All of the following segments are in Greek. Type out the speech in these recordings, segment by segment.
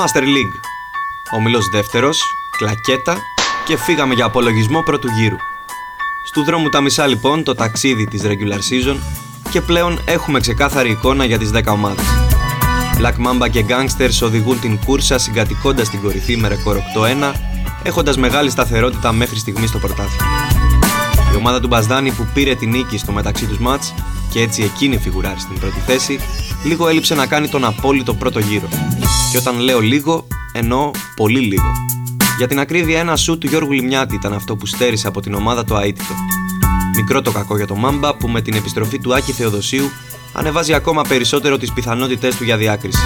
Master League. Ομιλός δεύτερος, κλακέτα και φύγαμε για απολογισμό πρώτου γύρου. Στου δρόμου τα μισά λοιπόν το ταξίδι της regular season και πλέον έχουμε ξεκάθαρη εικόνα για τις 10 ομάδες. Black Mamba και Gangsters οδηγούν την κούρσα συγκατοικώντας την κορυφή με ρεκόρ 8-1, έχοντας μεγάλη σταθερότητα μέχρι στιγμής στο πρωτάθλημα. Η ομάδα του Μπαζδάνη που πήρε την νίκη στο μεταξύ τους μάτς και έτσι εκείνη φιγουράρει στην πρώτη θέση, λίγο έλειψε να κάνει τον απόλυτο πρώτο γύρο. Και όταν λέω λίγο, εννοώ πολύ λίγο. Για την ακρίβεια, ένα σου του Γιώργου Λιμιάτη ήταν αυτό που στέρισε από την ομάδα το αίτητο. Μικρό το κακό για το Μάμπα που με την επιστροφή του Άκη Θεοδοσίου ανεβάζει ακόμα περισσότερο τις πιθανότητές του για διάκριση.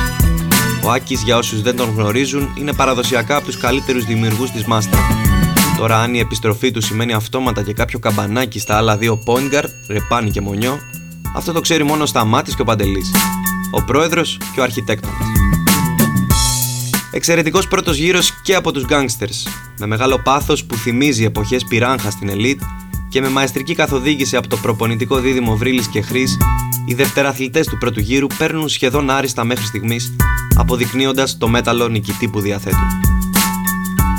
Ο Άκης, για όσους δεν τον γνωρίζουν, είναι παραδοσιακά από τους καλύτερους δημιουργούς της Master. Τώρα, αν η επιστροφή του σημαίνει αυτόματα και κάποιο καμπανάκι στα άλλα δύο point guard, Ρεπάνι και Μονιό, αυτό το ξέρει μόνο στα μάτια και ο Παντελής. Ο πρόεδρος και ο αρχιτέκτονας. Εξαιρετικός πρώτος γύρος και από τους Gangsters, με μεγάλο πάθος που θυμίζει εποχές πυράγχα στην Elite και με μαεστρική καθοδήγηση από το προπονητικό δίδυμο Βρύλης και Χρή, οι δευτεραθλητές του πρώτου γύρου παίρνουν σχεδόν άριστα μέχρι στιγμής, αποδεικνύοντας το μέταλλο νικητή που διαθέτουν.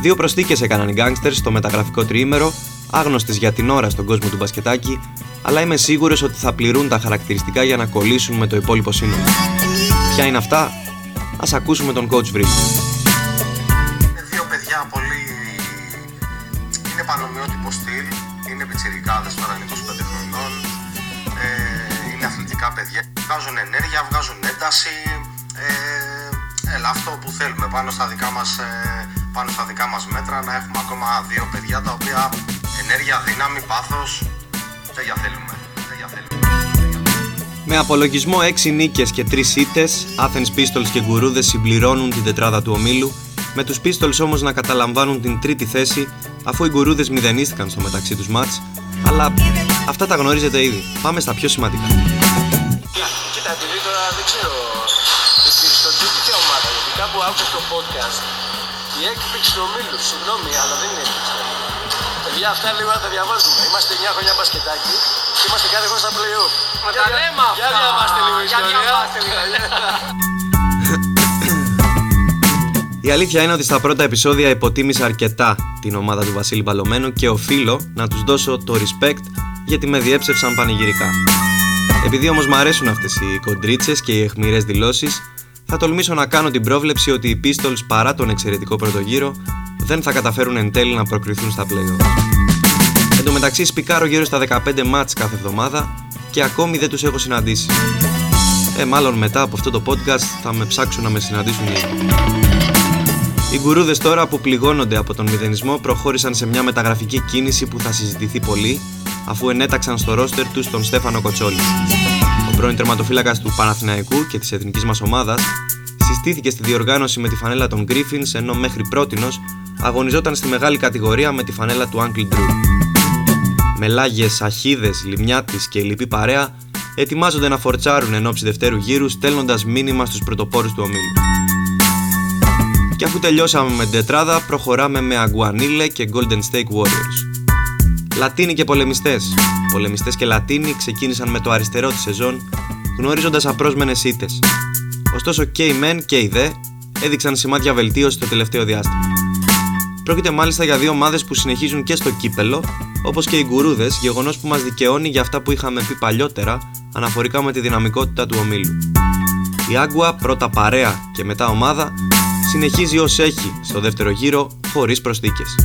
Δύο προστίκες έκαναν οι Gangsters στο μεταγραφικό τριήμερο, άγνωστες για την ώρα στον κόσμο του μπασκετάκι, αλλά είμαι σίγουρος ότι θα πληρούν τα χαρακτηριστικά για να κολλήσουν με το υπόλοιπο σύνολο. Ποια είναι αυτά, ας ακούσουμε τον coach Βρύλη. Είναι δύο παιδιά πολύ. είναι πανομοιότυπο στυλ. Είναι πιτσιρικάδες τώρα, είναι 25 χρονών. Ε, είναι αθλητικά παιδιά. Βγάζουν ενέργεια, βγάζουν ένταση. Ε, έλα, αυτό που θέλουμε πάνω στα δικά μας, ε, πάνω στα δικά μας μέτρα να έχουμε ακόμα δύο παιδιά τα οποία ενέργεια, δύναμη, πάθος τέτοια θέλουμε. Τέτοια θέλουμε. Με απολογισμό 6 νίκες και 3 ήττες, Athens Pistols και Γκουρούδες συμπληρώνουν την τετράδα του ομίλου, με τους Pistols όμως να καταλαμβάνουν την τρίτη θέση, αφού οι Γκουρούδες μηδενίστηκαν στο μεταξύ τους μάτς, αλλά αυτά τα γνωρίζετε ήδη. Πάμε στα πιο σημαντικά. Κοίτα, επειδή τώρα δεν ξέρω. Στον τύπο τι ομάδα, γιατί κάπου άκουσα στο podcast η έκπληξη του ομίλου. Συγγνώμη, αλλά δεν είναι έκπληξη. Παιδιά, αυτά λίγο να τα διαβάζουμε. Είμαστε 9 χρόνια μπασκετάκι και είμαστε κάθε χρόνο στα play-off. Μα τα λέμε αυτά. Για διαβάστε λίγο Για ιστορία. διαβάστε λίγο. Η αλήθεια είναι ότι στα πρώτα επεισόδια υποτίμησα αρκετά την ομάδα του Βασίλη Μπαλωμένου και οφείλω να τους δώσω το respect γιατί με διέψευσαν πανηγυρικά. Επειδή όμως μ' αρέσουν αυτές οι κοντρίτσες και οι αιχμηρές δηλώσεις, θα τολμήσω να κάνω την πρόβλεψη ότι οι Pistols παρά τον εξαιρετικό πρώτο γύρο δεν θα καταφέρουν εν τέλει να προκριθούν στα play Εν τω μεταξύ σπικάρω γύρω στα 15 μάτς κάθε εβδομάδα και ακόμη δεν τους έχω συναντήσει. Ε, μάλλον μετά από αυτό το podcast θα με ψάξουν να με συναντήσουν ήδη. Οι γκουρούδες τώρα που πληγώνονται από τον μηδενισμό προχώρησαν σε μια μεταγραφική κίνηση που θα συζητηθεί πολύ αφού ενέταξαν στο ρόστερ τους τον Στέφανο Κοτσόλη. Ο πρώην τερματοφύλακας του Παναθηναϊκού και της εθνικής μας ομάδας συστήθηκε στη διοργάνωση με τη φανέλα των Griffins ενώ μέχρι πρότινος αγωνιζόταν στη μεγάλη κατηγορία με τη φανέλα του Uncle Drew. Μελάγε, αχίδες, λιμιάτης και η λυπή παρέα ετοιμάζονται να φορτσάρουν εν ώψη δευτέρου γύρου στέλνοντας μήνυμα στους πρωτοπόρους του ομίλου. Και αφού τελειώσαμε με την τετράδα, προχωράμε με Αγκουανίλε και Golden State Warriors. Λατίνοι και πολεμιστές. Πολεμιστές και Λατίνοι ξεκίνησαν με το αριστερό της σεζόν, γνωρίζοντας απρόσμενες ήττες. Ωστόσο και οι μεν και οι δε έδειξαν σημάδια βελτίωσης το τελευταίο διάστημα. Πρόκειται μάλιστα για δύο ομάδες που συνεχίζουν και στο κύπελο, όπως και οι γκουρούδες, γεγονός που μας δικαιώνει για αυτά που είχαμε πει παλιότερα αναφορικά με τη δυναμικότητα του ομίλου. Η Άγκουα, πρώτα παρέα και μετά ομάδα, συνεχίζει ως έχει στο δεύτερο γύρο χωρίς προσθήκες.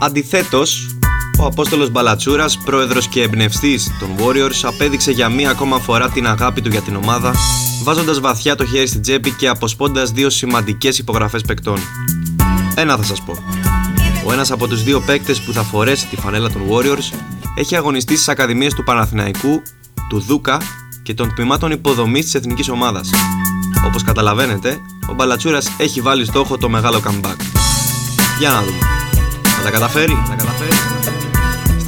Αντιθέτως, ο Απόστολος Μπαλατσούρας, πρόεδρος και εμπνευστής των Warriors, απέδειξε για μία ακόμα φορά την αγάπη του για την ομάδα, βάζοντας βαθιά το χέρι στην τσέπη και αποσπώντας δύο σημαντικές υπογραφές παικτών. Ένα θα σας πω. Ο ένας από τους δύο παίκτες που θα φορέσει τη φανέλα των Warriors έχει αγωνιστεί στις ακαδημίες του Παναθηναϊκού, του Δούκα και των τμήματων υποδομής της εθνικής ομάδας. Όπως καταλαβαίνετε, ο Μπαλατσούρας έχει βάλει στόχο το μεγάλο comeback. Για να δούμε. Θα τα καταφέρει, θα τα καταφέρει;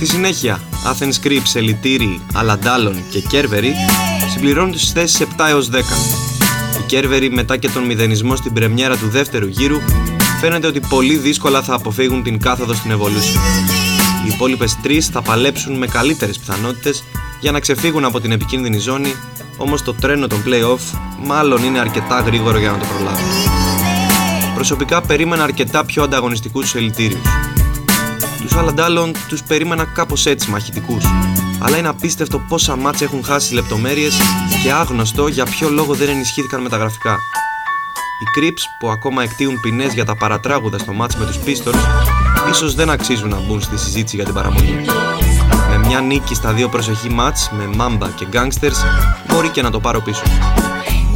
Στη συνέχεια, Athens Crips, Ελιτήρι, Αλαντάλων και Κέρβερι συμπληρώνουν τις θέσεις 7 έως 10. Η Κέρβερι μετά και τον μηδενισμό στην πρεμιέρα του δεύτερου γύρου φαίνεται ότι πολύ δύσκολα θα αποφύγουν την κάθοδο στην Evolution. Οι υπόλοιπες τρεις θα παλέψουν με καλύτερες πιθανότητες για να ξεφύγουν από την επικίνδυνη ζώνη, όμως το τρένο των playoff μάλλον είναι αρκετά γρήγορο για να το προλάβουν. Προσωπικά περίμενα αρκετά πιο ανταγωνιστικούς τους ελιτήριους. Τους Αλαντάλων τους περίμενα κάπως έτσι μαχητικούς, αλλά είναι απίστευτο πόσα μάτς έχουν χάσει λεπτομέρειες και άγνωστο για ποιο λόγο δεν ενισχύθηκαν με τα γραφικά. Οι Crips που ακόμα εκτίουν ποινές για τα παρατράγουδα στο μάτς με τους Pistons ίσως δεν αξίζουν να μπουν στη συζήτηση για την παραμονή. Με μια νίκη στα δύο προσεχή μάτς με Mamba και Gangsters μπορεί και να το πάρω πίσω.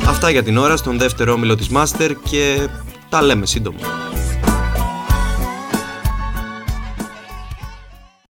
Αυτά για την ώρα στον δεύτερο όμιλο της Master και τα λέμε σύντομα.